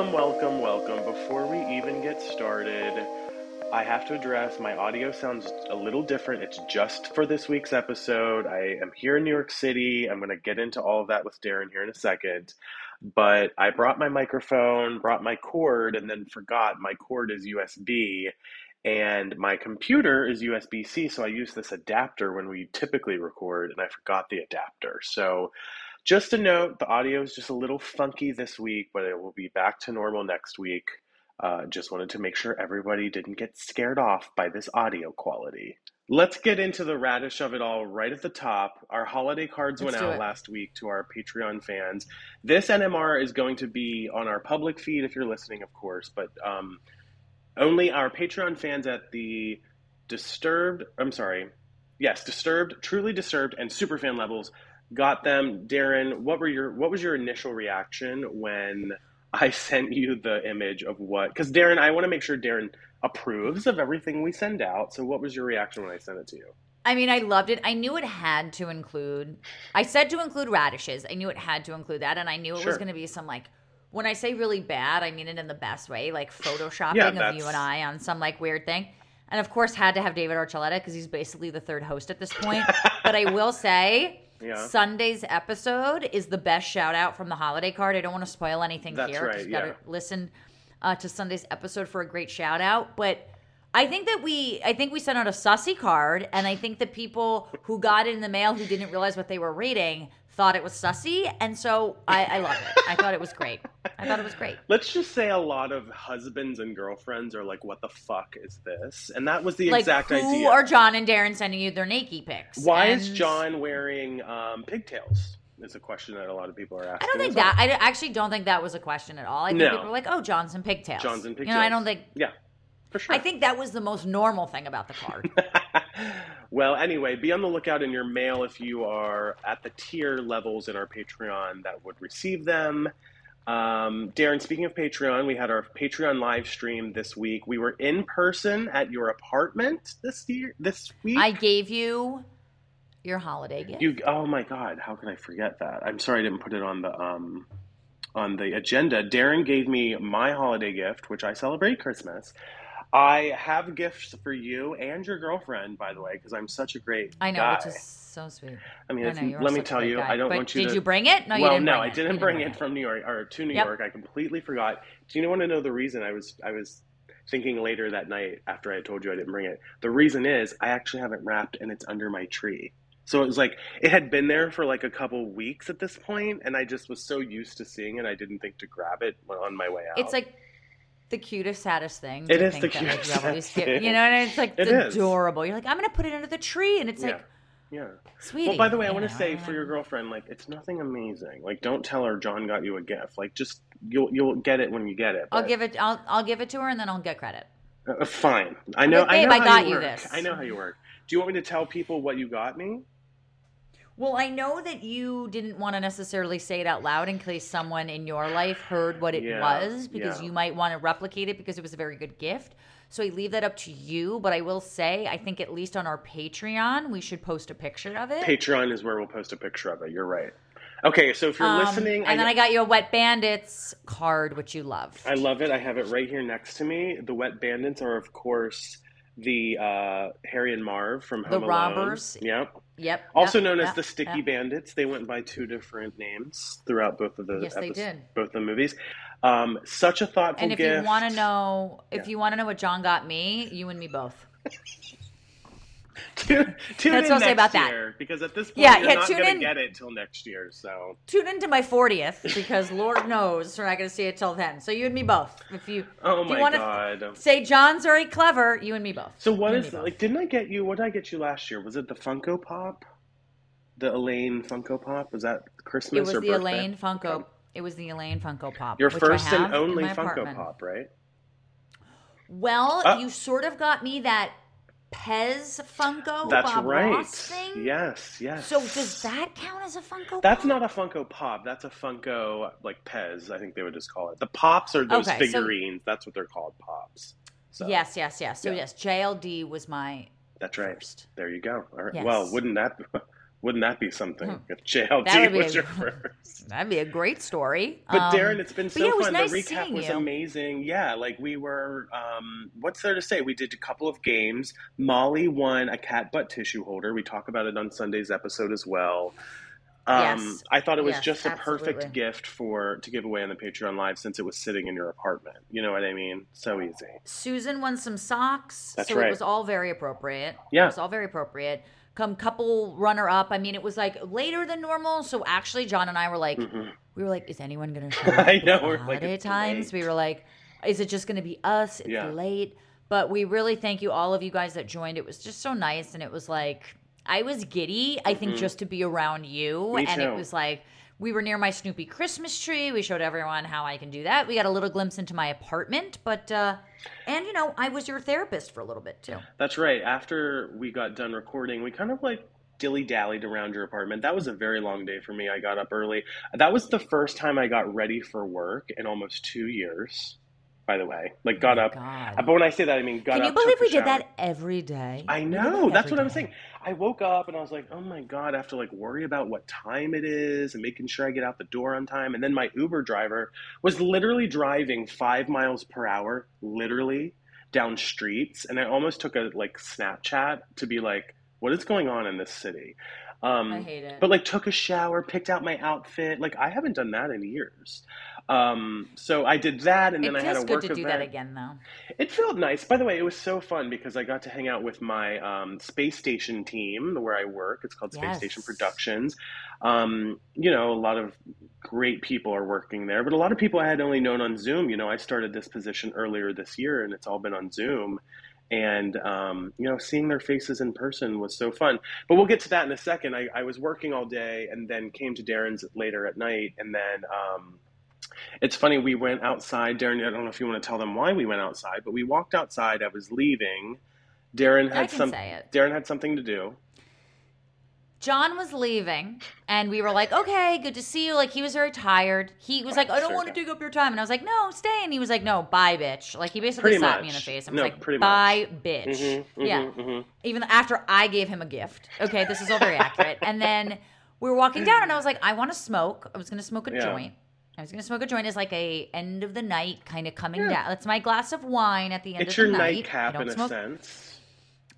Welcome, welcome, welcome. Before we even get started, I have to address my audio sounds a little different. It's just for this week's episode. I am here in New York City. I'm going to get into all of that with Daryn here in a second. But I brought my microphone, brought my cord, and then forgot my cord is USB and my computer is USB C. So I use this adapter when we typically record, and I forgot the adapter. So just a note the audio is just a little funky this week, but it will be back to normal next week. Uh, just wanted to make sure everybody didn't get scared off by this audio quality. Let's get into the radish of it all right at the top. Our holiday cards Let's went out it. last week to our Patreon fans. This NMR is going to be on our public feed if you're listening, of course, but um, only our Patreon fans at the Disturbed, I'm sorry, yes, Disturbed, Truly Disturbed, and Superfan levels got them. Daryn, what were your what was your initial reaction when I sent you the image of what? Because Daryn, I want to make sure Daryn approves of everything we send out. So, what was your reaction when I sent it to you? I mean, I loved it. I knew it had to include. I said to include radishes. I knew it had to include that, and I knew it Sure. was going to be some like. When I say really bad, I mean it in the best way, like photoshopping Yeah, of you and I on some like weird thing. And of course, had to have David Archuleta because he's basically the third host at this point. but I will say, Yeah. Sunday's episode is the best shout out from the holiday card. I don't want to spoil anything here. That's here. right, you gotta yeah. listen uh, to Sunday's episode for a great shout out. But I think that we, I think we sent out a sussy card, and I think that people who got it in the mail who didn't realize what they were reading thought it was sussy, and so I, I love it. I thought it was great. I thought it was great. Let's just say a lot of husbands and girlfriends are like, "What the fuck is this?" And that was the like, exact who idea. are John and Darren sending you their naked pics? Why is John wearing um, pigtails? Is a question that a lot of people are asking. I don't think that. I actually don't think that was a question at all. I think No. people were like, "Oh, John's and pigtails." John's pigtails. You know, I don't think. Yeah, for sure. I think that was the most normal thing about the card. well, anyway, be on the lookout in your mail if you are at the tier levels in our Patreon that would receive them. Um, Daryn, speaking of Patreon, we had our Patreon live stream this week. We were in person at your apartment this year, this week. I gave you your holiday gift. You oh my god, how can I forget that? I'm sorry I didn't put it on the um on the agenda. Daryn gave me my holiday gift, which I celebrate Christmas. I have gifts for you and your girlfriend, by the way, because I'm such a great I know, guy. which is so sweet. I mean, I know, let me tell you, guy. I don't But want you did to. you bring it? No, you well, didn't no, I it. didn't You bring bring it from New York or to New Yep. York. I completely forgot. Do you want to know the reason? I was I was thinking later that night after I had told you I didn't bring it. The reason is I actually have it wrapped and it's under my tree. So it was like it had been there for like a couple weeks at this point, and I just was so used to seeing it, I didn't think to grab it on my way out. It's like the cutest, saddest thing. It is the cutest, you have all these saddest thing. You know, and it's like It it's adorable. You're like, I'm gonna put it under the tree, and it's yeah, like, yeah. sweetie. Well, by the way, I want to say for your girlfriend, like it's nothing amazing. Like don't tell her John got you a gift. Like just you'll you'll get it when you get it. I'll give it. I'll I'll give it to her, and then I'll get credit. Uh, fine. I know. like, I know "Babe, I got you you this." I know how you work. Do you want me to tell people what you got me? Well, I know that you didn't want to necessarily say it out loud in case someone in your life heard what it Yeah, was because yeah. you might want to replicate it because it was a very good gift. So I leave that up to you, but I will say I think at least on our Patreon we should post a picture of it. Patreon is where we'll post a picture of it. You're right. Okay, so if you're Um, listening, and then I got you a Wet Bandits card, which you love. I love it. I have it right here next to me. The Wet Bandits are, of course, the uh, Harry and Marv from The Home Alone. robbers. Yep. Yep. Also yep, known as the Sticky yep. Bandits. They went by two different names throughout both of the Yes, they epis- did. both the movies. Um, such a thoughtful And if gift. you want to know, if Yeah. you want to know what John got me, you and me both. tune, tune That's in what I'll say next about that. year, because at this point Yeah, you're yeah, not tune going to in. get it till next year. So Tune into my 40th because Lord knows we're not going to see it till then. So you and me both. If you Oh if you my wanna God. say John's very clever, you and me both. So what You is like? Didn't I get you? What did I get you last year? Was it the Funko Pop? The Elaine Funko Pop? Was that Christmas It was or the birthday? Elaine Funko. It was the Elaine Funko Pop. Your which I first and only Funko apartment. Pop, right? Well, Uh, you sort of got me that Pez Funko That's Bob right. Ross thing. Yes, yes. So does that count as a Funko? That's Pop? not a Funko Pop. That's a Funko like Pez. I think they would just call it. The Pops are those Okay, so- figurines. That's what they're called, Pops. So, Yes, yes, yes. So Yeah. yes, JLD was my that's right. first. There you go. All right. Yes. Well, wouldn't that Wouldn't that be something Hmm. if JLD was a- your first? That'd be a great story. But Um, Darren, it's been so yeah, it fun. nice the recap was you. amazing. Yeah, like we were. Um, what's there to say? We did a couple of games. Molly won a cat butt tissue holder. We talk about it on Sunday's episode as well. Um, Yes. I thought it was Yes, just a perfect gift for to give away on the Patreon live since it was sitting in your apartment. You know what I mean? So easy. Susan won some socks. That's so right. it was all very appropriate. Yeah. It was all very appropriate. Come couple runner up. I mean, it was like later than normal. So actually, John and I were like, Mhm. we were like, is anyone going to show up? I know, we're like, holiday it's times? late. We were like, is it just going to be us? It's Yeah. late. But we really thank you, all of you guys that joined. It was just so nice. And it was like, I was giddy, I think, Mhm. just to be around you. Me and it was like, we were near my Snoopy Christmas tree. We showed everyone how I can do that. We got a little glimpse into my apartment, but uh and you know, I was your therapist for a little bit too. That's right. After we got done recording, we kind of like dilly dallied around your apartment. That was a very long day for me. I got up early. That was the first time I got ready for work in almost two years. By the way, like got Oh up. God. But when I say that, I mean got Can up. you believe we did that every day? I know. That's what I was day. saying. I woke up and I was like, oh my God, I have to like worry about what time it is and making sure I get out the door on time. And then my Uber driver was literally driving five miles per hour, literally down streets. And I almost took a like Snapchat to be like, what is going on in this city? Um, I hate it. but like took a shower, picked out my outfit. Like I haven't done that in years. Um, so I did that, and it then I had a work feels a good to do event. that again though. It felt nice. By the way, it was so fun because I got to hang out with my um, space station team where I work. It's called Space Station Productions. Um, you know, a lot of great people are working there, but a lot of people I had only known on Zoom. You know, I started this position earlier this year, and it's all been on Zoom. And um, you know, seeing their faces in person was so fun. But we'll get to that in a second. I, I was working all day, and then came to Daryn's later at night, and then. It's funny, we went outside. Daryn, I don't know if you want to tell them why we went outside, but we walked outside. I was leaving. Daryn had some. Daryn had something to do. John was leaving, and we were like, "Okay, good to see you." Like he was very tired. He was like, "I don't Sure want to take up your time," and I was like, "No, stay." And he was like, "No, bye, bitch." Like he basically Pretty slapped me in the face. I was No, like, pretty "Bye, bitch." Mhm, mhm, yeah. mhm. Even after I gave him a gift. Okay, this is all very accurate. And then we were walking down, and I was like, "I want to smoke." I was going to smoke a Yeah. joint. I was going to smoke a joint as like a end of the night kind of coming Yeah. down. That's my glass of wine at the end It's of your the night. I nightcap don't in a smoke sense.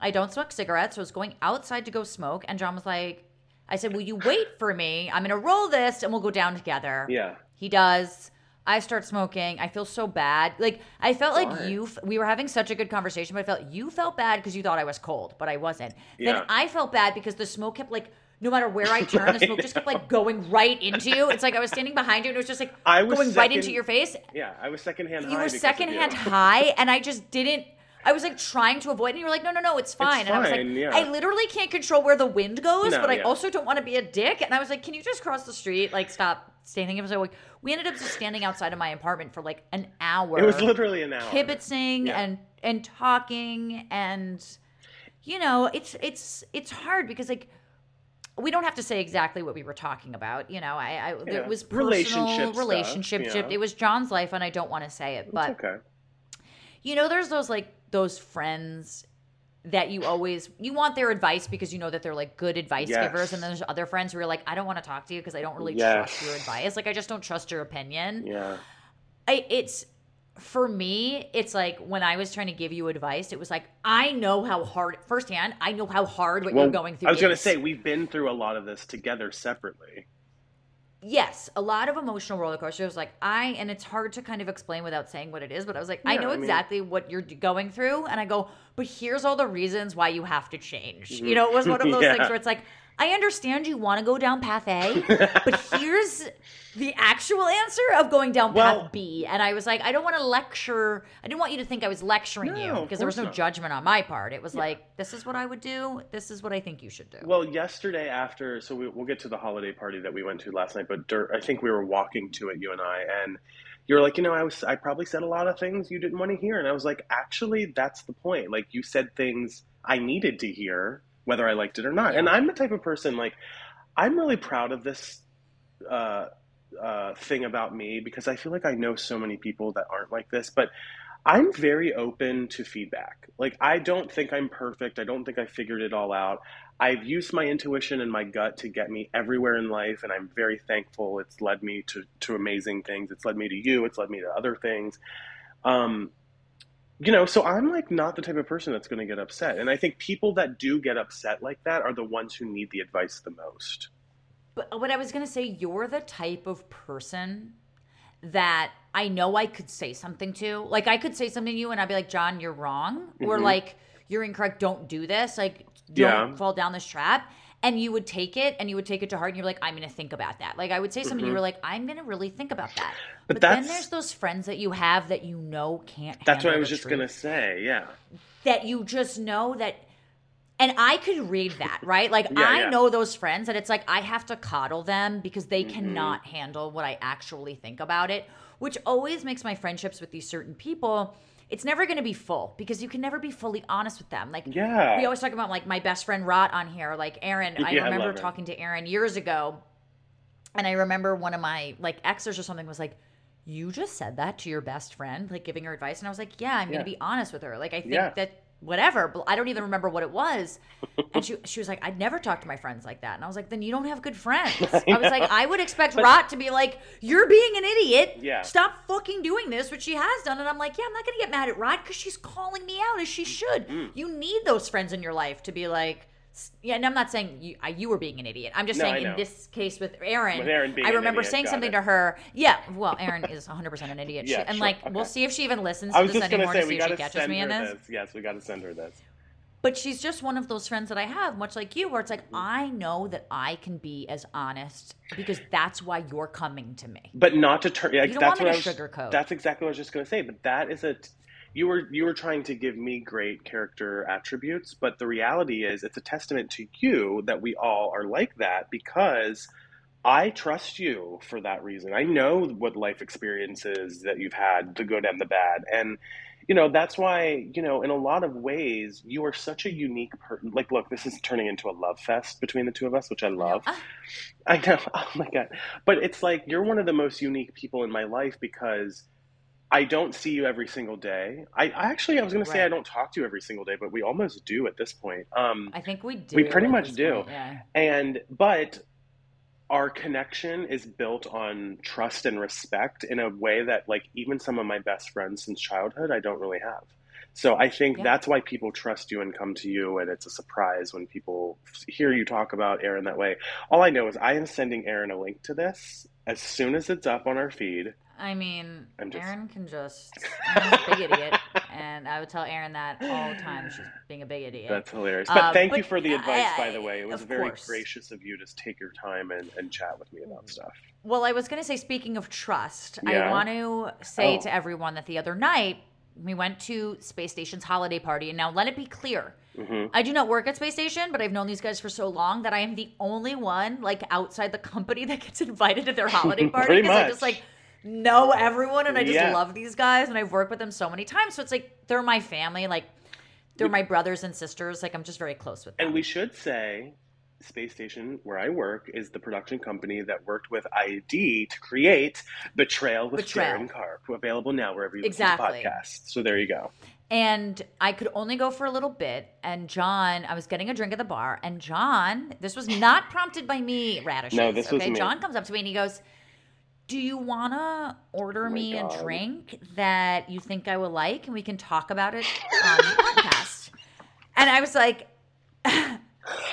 I don't smoke cigarettes, so I was going outside to go smoke. And John was like, I said, Will you wait for me? I'm going to roll this and we'll go down together. Yeah. He does. I start smoking. I feel so bad. Like, I felt like you, f- we were having such a good conversation, but I felt you felt bad because you thought I was cold, but I wasn't. Yeah. Then I felt bad because the smoke kept like, no matter where I turned, the smoke just kept like going right into you. It's like I was standing behind you and it was just like I was going right into your face. Yeah, I was secondhand high. You were secondhand high, and I just didn't. I was like trying to avoid, and you were like, "No, no, no, it's fine." and I was like, yeah. "I literally can't control where the wind goes, No, but I yeah. also don't want to be a dick." And I was like, "Can you just cross the street? Like, stop standing." It was like we ended up just standing outside of my apartment for like an hour. It was literally an hour. kibitzing Yeah. and and talking, and you know, it's it's it's hard because like. We don't have to say exactly what we were talking about, you know. I, I Yeah. it was personal Relationship stuff, relationship. yeah. It was John's life, and I don't want to say it, but It's okay. you know, there's those like those friends that you always you want their advice because you know that they're like good advice Yes. givers, and then there's other friends who are like, I don't want to talk to you because I don't really Yes. trust your advice. Like I just don't trust your opinion. Yeah. I, it's for me, it's like when I was trying to give you advice, it was like I know how hard firsthand. I know how hard what Well, you're going through. I was going to say we've been through a lot of this together separately. yes, a lot of emotional roller coasters. Like I, and it's hard to kind of explain without saying what it is. But I was like, I know I mean- exactly what you're going through, and I go, but here's all the reasons why you have to change. You know, it was one of those Mm-hmm. Yeah. things where it's like, I understand you want to go down path A, but here's the actual answer of going down Well- path B. And I was like, I don't want to lecture. I didn't want you to think I was lecturing No, you because there was no not. judgment on my part. It was like, this is what I would do. This is what I think you should do. Well, yesterday after, so we, we'll get to the holiday party that we went to last night, but dur- I think we were walking to it, you and I, and you were like, you know, I was, I probably said a lot of things you didn't want to hear, and I was like, actually, that's the point. Like, you said things I needed to hear, whether I liked it or not. And I'm the type of person like, I'm really proud of this uh, uh, thing about me because I feel like I know so many people that aren't like this, but I'm very open to feedback. Like, I don't think I'm perfect. I don't think I figured it all out. I've used my intuition and my gut to get me everywhere in life, and I'm very thankful. It's led me to, to amazing things. It's led me to you. It's led me to other things. Um, you know, so I'm like not the type of person that's going to get upset. And I think people that do get upset like that are the ones who need the advice the most. But what I was going to say, you're the type of person that I know I could say something to. Like I could say something to you and I'd be like, "John, you're wrong." Or Mhm. like, "You're incorrect. Don't do this." Like don't Yeah. fall down this trap. And you would take it and you would take it to heart and you're like, I'm gonna think about that. Like I would say something, you Mhm. were like, I'm gonna really think about that. But But, then there's those friends that you have that you know can't That's what I was just truth to say. Yeah. that you just know that and I could read that, right? Like Yeah, I yeah. know those friends that it's like I have to coddle them because they Mhm. cannot handle what I actually think about it, which always makes my friendships with these certain people it's never going to be full because you can never be fully honest with them. Like Yeah. we always talk about like my best friend Rot on here, like Aaron. I Yeah, I remember her. talking to Aaron years ago, and I remember one of my like exes or something was like, "You just said that to your best friend, like giving her advice," and I was like, "Yeah, I'm Yeah. gonna be honest with her. Like I think that." Whatever, I don't even remember what it was. And she she was like, I'd never talk to my friends like that. And I was like, then you don't have good friends. I was like, I would expect Rot to be like, You're being an idiot. Yeah. Stop fucking doing this, which she has done. And I'm like, Yeah, I'm not gonna get mad at Rot because she's calling me out as she should. Mm. You need those friends in your life to be like, yeah, and I'm not saying you, you were being an idiot. I'm just No, saying in this case with Aaron, With being I remember idiot, saying something it. to her. Yeah, well, Aaron is 100% an idiot. She- and sure, like, we'll see if she even listens I to was this just going to anymore say, to we see got if she to catches send me in her this. this. Yes, we got to send her this. But she's just one of those friends that I have, much like you, where it's like, mm-hmm. I know that I can be as honest because that's why you're coming to me. But not to turn. Yeah, You don't that's want me what to was, sugarcoat. That's exactly what I was just going to say. But that is a. You were you were trying to give me great character attributes, but the reality is it's a testament to you that we all are like that because I trust you for that reason. I know what life experiences that you've had, the good and the bad, and you know that's why you know in a lot of ways you are such a unique person. Like, look, this is turning into a love fest between the two of us, which I love. I know. Oh my god. But it's like you're one of the most unique people in my life because I don't see you every single day. I, I actually I was going to say I don't talk to you every single day, but we almost do at this point. Um I think we do. We pretty much do. point, Yeah. and but our connection is built on trust and respect in a way that like even some of my best friends since childhood I don't really have. So I think Yeah. that's why people trust you and come to you and it's a surprise when people hear you talk about Aaron that way. All I know is I am sending Aaron a link to this as soon as it's up on our feed. I mean, just- Aaron can just Aaron's a big idiot, and I would tell Aaron that all the time. She's being a big idiot. That's hilarious. But Uh, thank but you for the advice, I- by the way. It was very course. gracious of you to take your time and, and chat with me about stuff. Well, I was going to say, speaking of trust, Yeah. I want to say Oh. to everyone that the other night we went to Space Station's holiday party. And now let it be clear hmm I do not work at Space Station, but I've known these guys for so long that I am the only one, like, outside the company that gets invited to their holiday party. Because I just, like, know everyone and I just Yeah. love these guys and I've worked with them so many times. So it's like they're my family. Like, they're my brothers and sisters. Like, I'm just very close with them. And we should say Space Station, where I work, is the production company that worked with ID to create Betrayal with Betrayal. Sharon Karp, available now wherever you Exactly. listen to podcasts. So there you go. And I could only go for a little bit. And John, I was getting a drink at the bar, and John, this was not prompted by me, radishes. No, this was okay, me. John comes up to me and he goes, "Do you want to order Oh me God. a drink that you think I will like, and we can talk about it on the podcast?" And I was like, I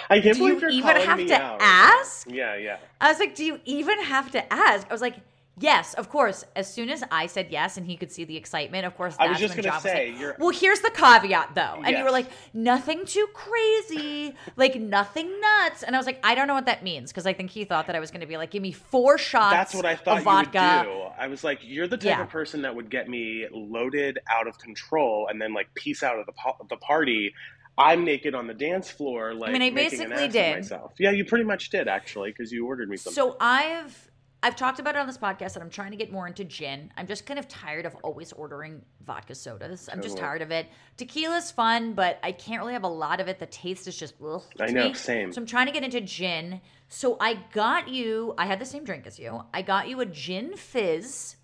can't "Do believe you you're even have me to out. ask?" Yeah, yeah. I was like, "Do you even have to ask?" I was like. Yes, of course. As soon as I said yes and he could see the excitement, of course, I was just when gonna John say, was like, you're- well, here's the caveat though. And you were like, nothing too crazy, like nothing nuts. And I was like, I don't know what that means because I think he thought that I was going to be like, give me four shots That's what I thought of you would do. I was like, you're the type Yeah. of person that would get me loaded out of control and then like peace out of the po- the party. I'm naked on the dance floor, like mean, I making an basically did. myself. Yeah, you pretty much did actually, because you ordered me something. So I've I've talked about it on this podcast that I'm trying to get more into gin. I'm just kind of tired of always ordering vodka sodas. I'm just oh. tired of it. Tequila's fun, but I can't really have a lot of it. The taste is just ugh I know, me. same. So I'm trying to get into gin. So I got you. I had the same drink as you. I got you a gin fizz.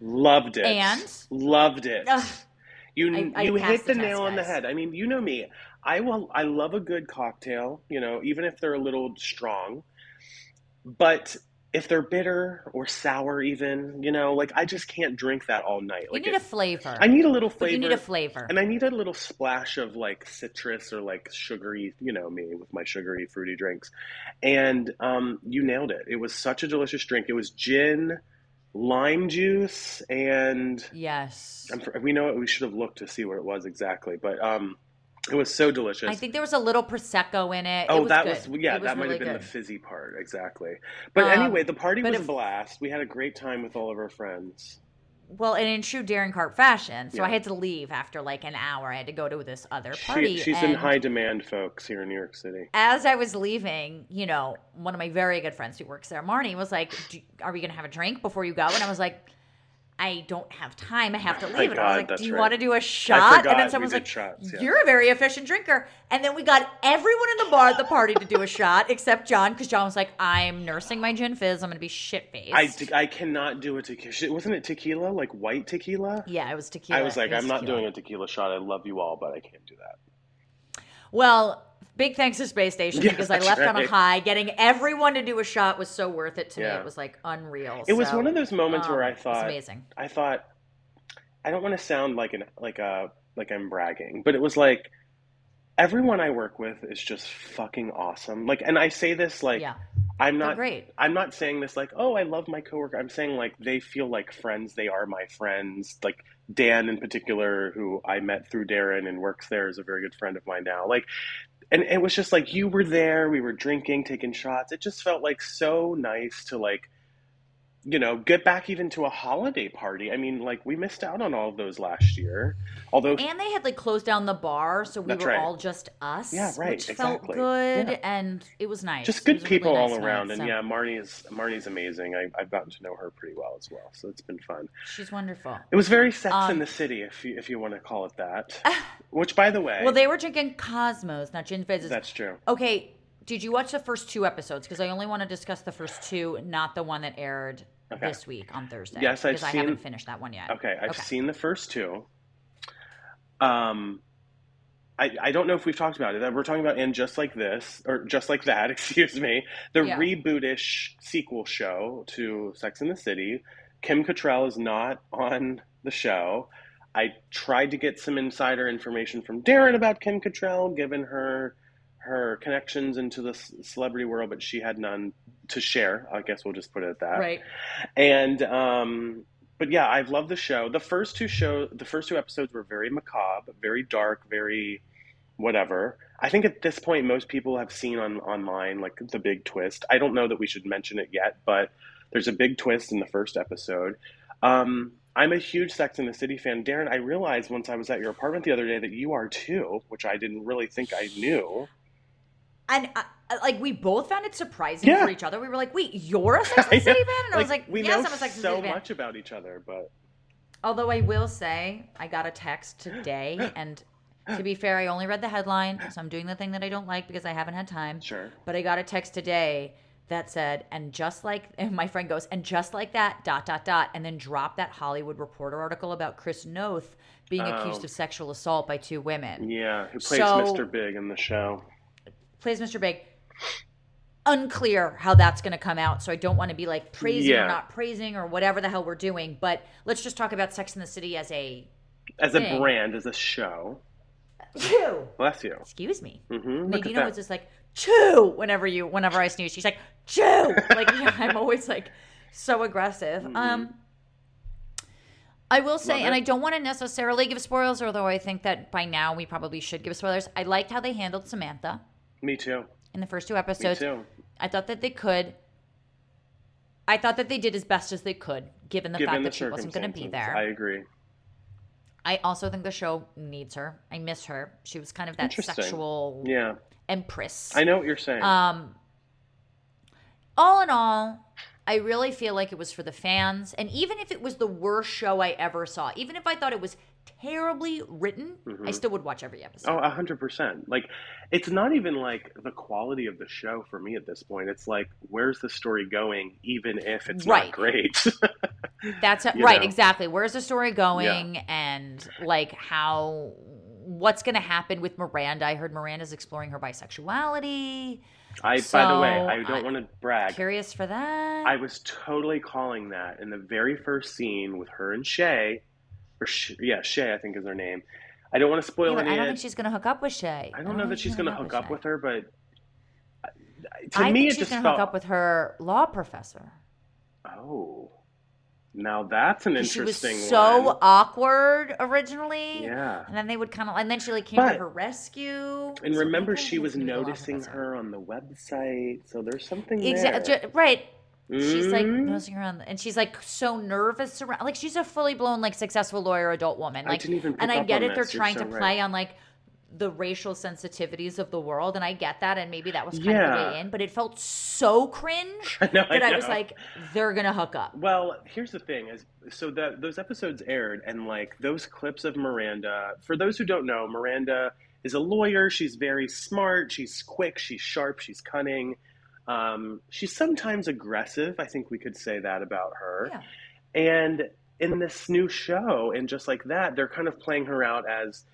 Loved it. And? loved it. Ugh. You I- I you hit the the, nail on the head. I mean, you know me. I will. I love a good cocktail. You know, even if they're a little strong. But if they're bitter or sour, even you know, like I just can't drink that all night. You need it- a flavor. I need a little but flavor. you need a flavor. And I need a little splash of like citrus or like sugary, you know, me with my sugary, fruity drinks. And um, you nailed it. It was such a delicious drink. It was gin, lime juice, and yes. I'm, we know it. We should have looked to see what it was exactly, but um, it was so delicious. I think there was a little prosecco in it. Oh, it was that good. was yeah. Was that might really have been good. the fizzy part, exactly. But Um, anyway, the party was a blast. We had a great time with all of our friends. Well, and in true Daryn Carp fashion, so Yeah. I had to leave after like an hour. I had to go to this other party. She, she's in high demand, folks, here in New York City. As I was leaving, you know, one of my very good friends who works there, Marnie, was like, "Are we going to have a drink before you go?" And I was like, "I don't have time. I have to leave." and I was like, "Do you right. want to do a shot?" and then someone's like, shots, yeah. "You're a very efficient drinker." And then we got everyone in the bar at the party to do a shot except John, because John was like, "I'm nursing my gin fizz. I'm going to be shit faced." I, I cannot do a tequila. Wasn't it tequila? Like white tequila? yeah, it was tequila. I was like, It I'm not doing a tequila shot. I love you all, but I can't do that. Well, big thanks to Space Station Yeah, because I left on a high. Getting everyone to do a shot was so worth it to me. It was like unreal. It was one of those moments where um, I it was thought, amazing. I thought, I don't want to sound like an like a like I'm bragging, but it was like everyone I work with is just fucking awesome. Like, and I say this like yeah, I'm they're not great. I'm not saying this like, oh, I love my coworker. I'm saying like they feel like friends. They are my friends. Like Dan in particular, who I met through Daryn and works there, is a very good friend of mine now. Like, and it was just like you were there. We were drinking, taking shots. It just felt like so nice to like, you know, get back even to a holiday party. I mean, like we missed out on all of those last year. Although And they had like closed down the bar, so we were right. all just us. Yeah, right, Which felt exactly. good, Yeah. and it was nice. just good was a really people nice all night, around. And so yeah, Marnie's Marnie's amazing. I, I've gotten to know her pretty well as well, so it's been fun. she's wonderful. It was very Sex Um, in the City, if you if you want to call it that. Which, by the way, Well, they were drinking Cosmos, not gin fizzes. that's true. Okay, did you watch the first two episodes? Because I only want to discuss the first two, not the one that aired Okay. this week on Thursday. Yes, I've because I seen- haven't finished that one yet. Okay, I've Okay. seen the first two. Um, I I don't know if we've talked about it. We're talking about in just like this, or just like that. Excuse me. The Yeah. rebootish sequel show to Sex in the City. Kim Cattrall is not on the show. I tried to get some insider information from Daryn about Kim Cattrall, given her her connections into the celebrity world, but she had none to share. I guess we'll just put it at that. Right. And um, but yeah, I've loved the show. The first two show, the first two episodes were very macabre, very dark, very whatever. I think at this point, most people have seen on online like the big twist. I don't know that we should mention it yet, but there's a big twist in the first episode. Um, I'm a huge Sex in the City fan, Daryn. I realized once I was at your apartment the other day that you are too, which I didn't really think I knew. And uh, uh, like we both found it surprising Yeah. for each other. We were like, "Wait, you're a Sex and the City fan?" And I was like, we "Yes, know Sex so City fan." much about each other, but Although I will say, I got a text today, and to be fair, I only read the headline, so I'm doing the thing that I don't like because I haven't had time. sure. But I got a text today that said, and just like, and my friend goes, and just like that, dot, dot, dot, and then dropped that Hollywood Reporter article about Chris Noth being accused Oh. of sexual assault by two women. Yeah, who plays So- Mr. Big in the show? Plays Mr. Big. Unclear how that's going to come out, so I don't want to be like praising Yeah. or not praising or whatever the hell we're doing. But let's just talk about Sex in the City as a As a brand, as a show. chew. Bless you. Excuse me. Mm-hmm. Look at Nadina that. was just like chew whenever you whenever I sneeze. She's like chew. Like yeah, I'm always like so aggressive. Um I will say, Mm-hmm. And. I don't want to necessarily give spoilers, although I think that by now we probably should give spoilers. I liked how they handled Samantha Me too. in the first two Me episodes. too. I thought that they could. I thought that they did as best as they could, given the Given fact the that she wasn't going to be there. I agree. I also think the show needs her. I miss her. She was kind of that sexual Yeah, empress. I know what you're saying. Um, all in all, I really feel like it was for the fans. And even if it was the worst show I ever saw, even if I thought it was terribly written, I mm-hmm. still would watch every episode. Oh, a hundred percent. Like, it's not even like the quality of the show for me at this point. It's like, where's the story going, even if it's Right. not great. That's a, right, know? exactly. Where's the story going, and like how what's going to happen with Miranda? I heard Miranda's exploring her bisexuality. I, by the way, I don't want to brag. Curious for that. I was totally calling that in the very first scene with her and Shay, or Sh- yeah, Shay, I think is her name. I don't want to spoil Yeah, any. I don't think she's going to hook up with Shay. I don't know that she's going to hook up Shay. with her, but to I me, think it she's just going to felt. hook up with her law professor. oh, now that's an 'Cause She was interesting so one. awkward originally. Yeah. And then they would kind of, and then she like came But- to her rescue. And So remember, she was it's gonna be the law noticing her on the website, so there's something Exactly. Right. She's like Mm. nosing around, and she's like so nervous around. Like she's a fully blown, like successful lawyer, adult woman. I Like, didn't even and I get it. They're this. Trying so to right. play on like the racial sensitivities of the world, and I get that. And maybe that was kind of the way in, but it felt so cringe I know, I that I, was like, they're gonna hook up. Well, here's the thing: is so that those episodes aired, and like those clips of Miranda. For those who don't know, Miranda is a lawyer. She's very smart. She's quick. She's sharp. She's cunning. Um, she's sometimes aggressive. I think we could say that about her. Yeah. And in this new show, and just like that, they're kind of playing her out as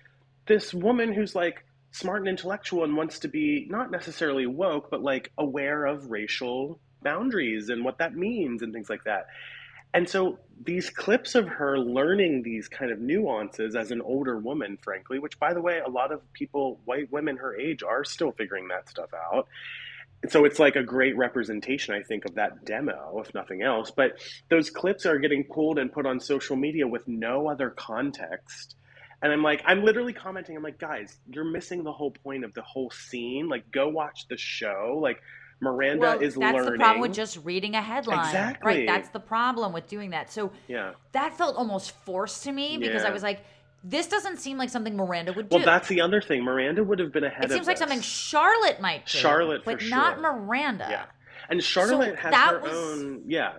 this woman who's like smart and intellectual and wants to be not necessarily woke, but like aware of racial boundaries and what that means and things like that. And so these clips of her learning these kind of nuances as an older woman, frankly, which by the way, a lot of people, white women her age, are still figuring that stuff out. And so it's like a great representation, I think, of that demo, if nothing else. But those clips are getting pulled and put on social media with no other context. And I'm like, I'm literally commenting, I'm like, guys, you're missing the whole point of the whole scene. Like, go watch the show. Like, Miranda well, is that's learning. the problem with just reading a headline. Exactly. Right. That's the problem with doing that. So yeah. that felt almost forced to me because I was like, this doesn't seem like something Miranda would do. Well, that's the other thing. Miranda would have been ahead of it seems like something Charlotte might do. Charlotte, for but not sure. Miranda. Yeah. And Charlotte has that her was- own. Yeah.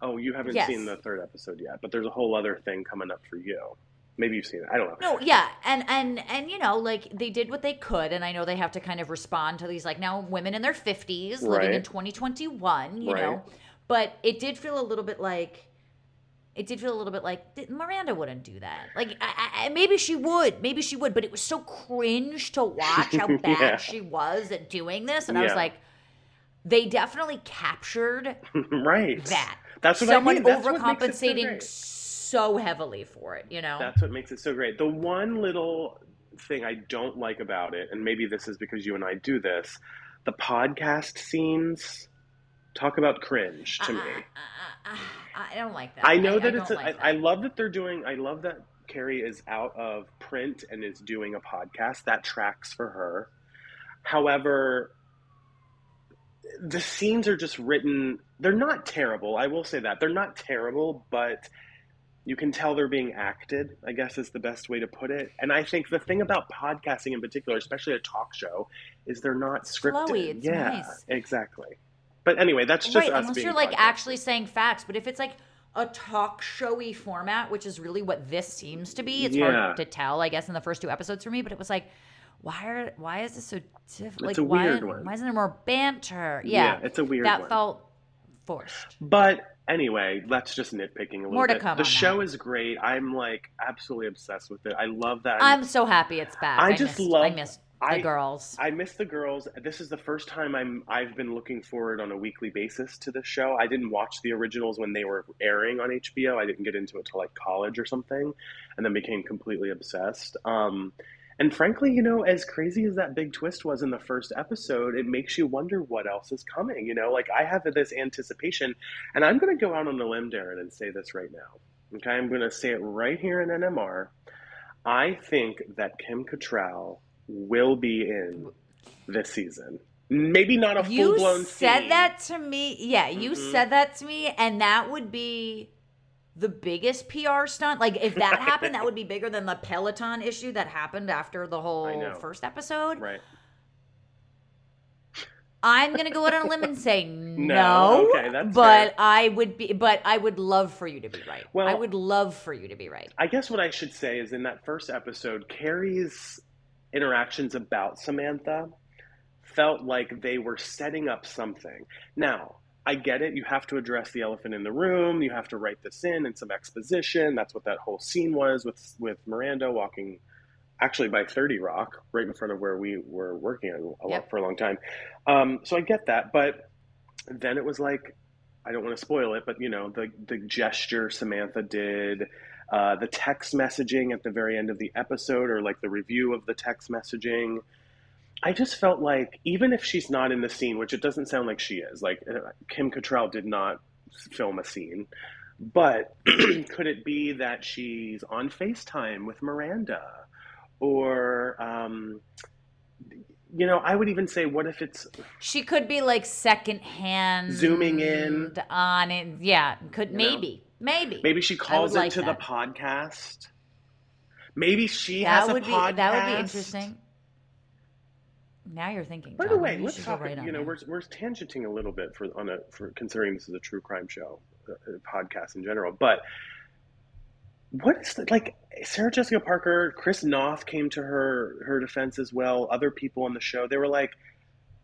Oh, you haven't Yes. seen the third episode yet, but there's a whole other thing coming up for you. Maybe you've seen it. I don't know. No, yeah, and and and you know, like they did what they could, and I know they have to kind of respond to these like now women in their fifties living in 2021, you Right. know, but it did feel a little bit like. It did feel a little bit like Miranda wouldn't do that. Like, I, I, maybe she would, maybe she would, but it was so cringe to watch how bad Yeah. she was at doing this, and I was like, they definitely captured right. that. That's what Someone I mean. What so overcompensating so heavily for it, you know. That's what makes it so great. The one little thing I don't like about it, and maybe this is because you and I do this, the podcast scenes talk about cringe to me. Uh, uh, uh, I don't like that. I know that don't it's. A, like I, I love that they're doing. I love that Carrie is out of print and is doing a podcast. That tracks for her. However, the scenes are just written. They're not terrible. I will say that they're not terrible, but you can tell they're being acted. I guess is the best way to put it. And I think the thing about podcasting in particular, especially a talk show, is they're not scripted. Flowy, it's yeah, nice. exactly. But anyway, that's just right, us unless being you're like podcasters. actually saying facts. But if it's like a talk showy format, which is really what this seems to be, it's Yeah. hard to tell. I guess in the first two episodes for me, but it was like. Why are why is this so diff- like a why, weird one. why isn't there more banter? Yeah, Yeah, it's a weird one. that one. felt forced. But anyway, that's just nitpicking a little More to bit. come the show that. is great. I'm like absolutely obsessed with it. I love that. I'm so happy it's back. I I, just missed, love- I missed I- girls. I miss the girls. This is the first time I'm I've been looking forward on a weekly basis to this show. I didn't watch the originals when they were airing on HBO. I didn't get into it till like college or something, and then became completely obsessed. Um, and frankly, you know, as crazy as that big twist was in the first episode, it makes you wonder what else is coming. You know, like I have this anticipation, and I'm going to go out on a limb, Daryn, and say this right now. Okay, I'm going to say it right here in NMR. I think that Kim Cattrall will be in this season. Maybe not a full blown. you said that to me. Yeah, you Mhm. said that to me, and that would be the biggest PR stunt. Like if that happened, that would be bigger than the Peloton issue that happened after the whole first episode. right. I'm gonna go out on a limb and say no. No, okay, that's but fair. I would be. But I would love for you to be right. Well- I would love for you to be right. I guess what I should say is in that first episode, Carrie's interactions about Samantha felt like they were setting up something. Now, I get it. You have to address the elephant in the room. You have to write this in and some exposition. That's what that whole scene was with with Miranda walking, actually by Thirty Rock, right in front of where we were working a, a lot, Yep. for a long time. Um, so I get that, but then it was like, I don't want to spoil it, but you know, the the gesture Samantha did, uh, the text messaging at the very end of the episode, or like the review of the text messaging. I just felt like even if she's not in the scene, which it doesn't sound like she is, like uh, Kim Cattrall did not film a scene, but could it be that she's on FaceTime with Miranda, or um, you know, I would even say, what if it's She could be like secondhand Zooming in. on it. Yeah, could maybe. know? Maybe, maybe, maybe she calls like into the that. podcast? Maybe she that has would a be podcast. that would be interesting. Now you're thinking. By John. the way, let's talk. right you know, that. we're we're tangenting a little bit for on a for considering this is a true crime show, uh, uh, podcast in general. But what is the, like Sarah Jessica Parker, Chris Noth came to her her defense as well. Other people on the show, they were like,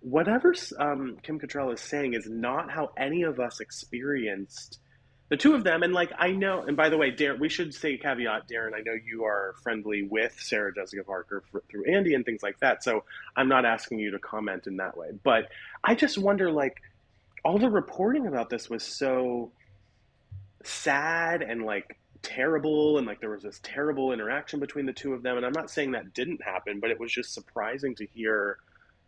whatever um, Kim Cattrall is saying is not how any of us experienced the two of them. And like I know, and by the way, Daryn, we should say caveat, Daryn. I know you are friendly with Sarah Jessica Parker for, through Andy and things like that. So I'm not asking you to comment in that way, but I just wonder, like, all the reporting about this was so sad and like terrible, and like there was this terrible interaction between the two of them. And I'm not saying that didn't happen, but it was just surprising to hear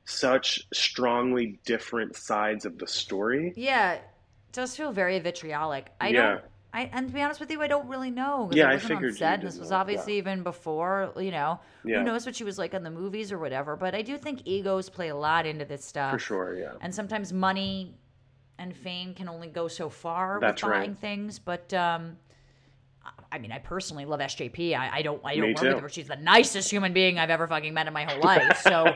such strongly different sides of the story. Yeah, does feel very vitriolic. I Yeah. don't. I, and to be honest with you, I don't really know. Yeah, I figured on set. and This was obviously even before, you know. Yeah. Who knows what she was like in the movies or whatever? But I do think egos play a lot into this stuff. For sure, yeah. And sometimes money and fame can only go so far That's with right. things. But um, I mean, I personally love SJP. I, I don't. I don't work too. with her. She's the nicest human being I've ever fucking met in my whole life. So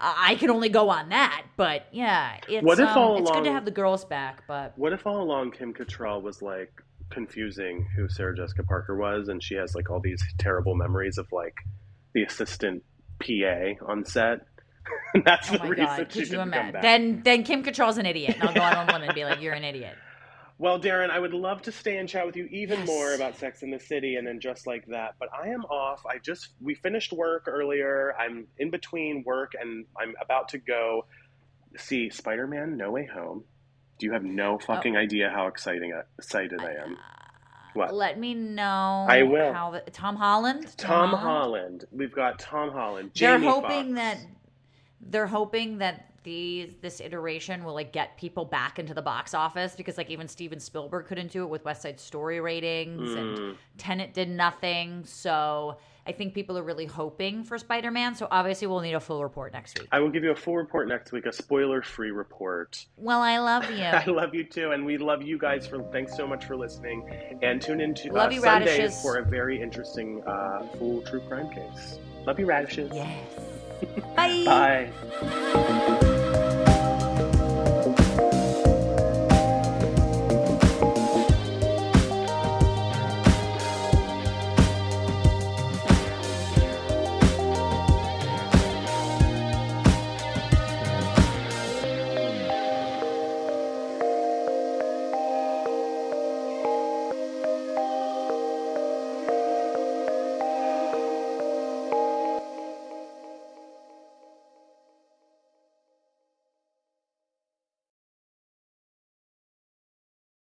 I I can only go on that. But yeah, it's What if um, all it's good to have the girls back. But What if all along Kim Cattrall was like confusing who Sarah Jessica Parker was, and she has like all these terrible memories of like the assistant PA on set? That's oh the reason god, she could you didn't come back. Then then Kim Cattrall's an idiot. And I'll go out on one and be like, you're an idiot. Well, Daryn, I would love to stay and chat with you even Yes. more about Sex in the City and then just like that. But I am off. I just we finished work earlier. I'm in between work and I'm about to go see Spider-Man: No Way Home. Do you have no fucking idea how exciting uh, excited I am? What? Let me know. I will. How the, Tom Holland. Tom Holland. We've got Tom Holland. They're hoping Foxx. that they're hoping that these this iteration will like get people back into the box office because like even Steven Spielberg couldn't do it with West Side Story ratings Mm. and Tenet did nothing. So I think people are really hoping for Spider Man. So obviously we'll need a full report next week. I will give you a full report next week, a spoiler-free report. Well, I love you. I love you too, and we love you guys for. Thanks so much for listening, and tune in to Love uh, you, Sunday radishes. for a very interesting uh, full true crime case. Love you, radishes. yes. Bye. Bye.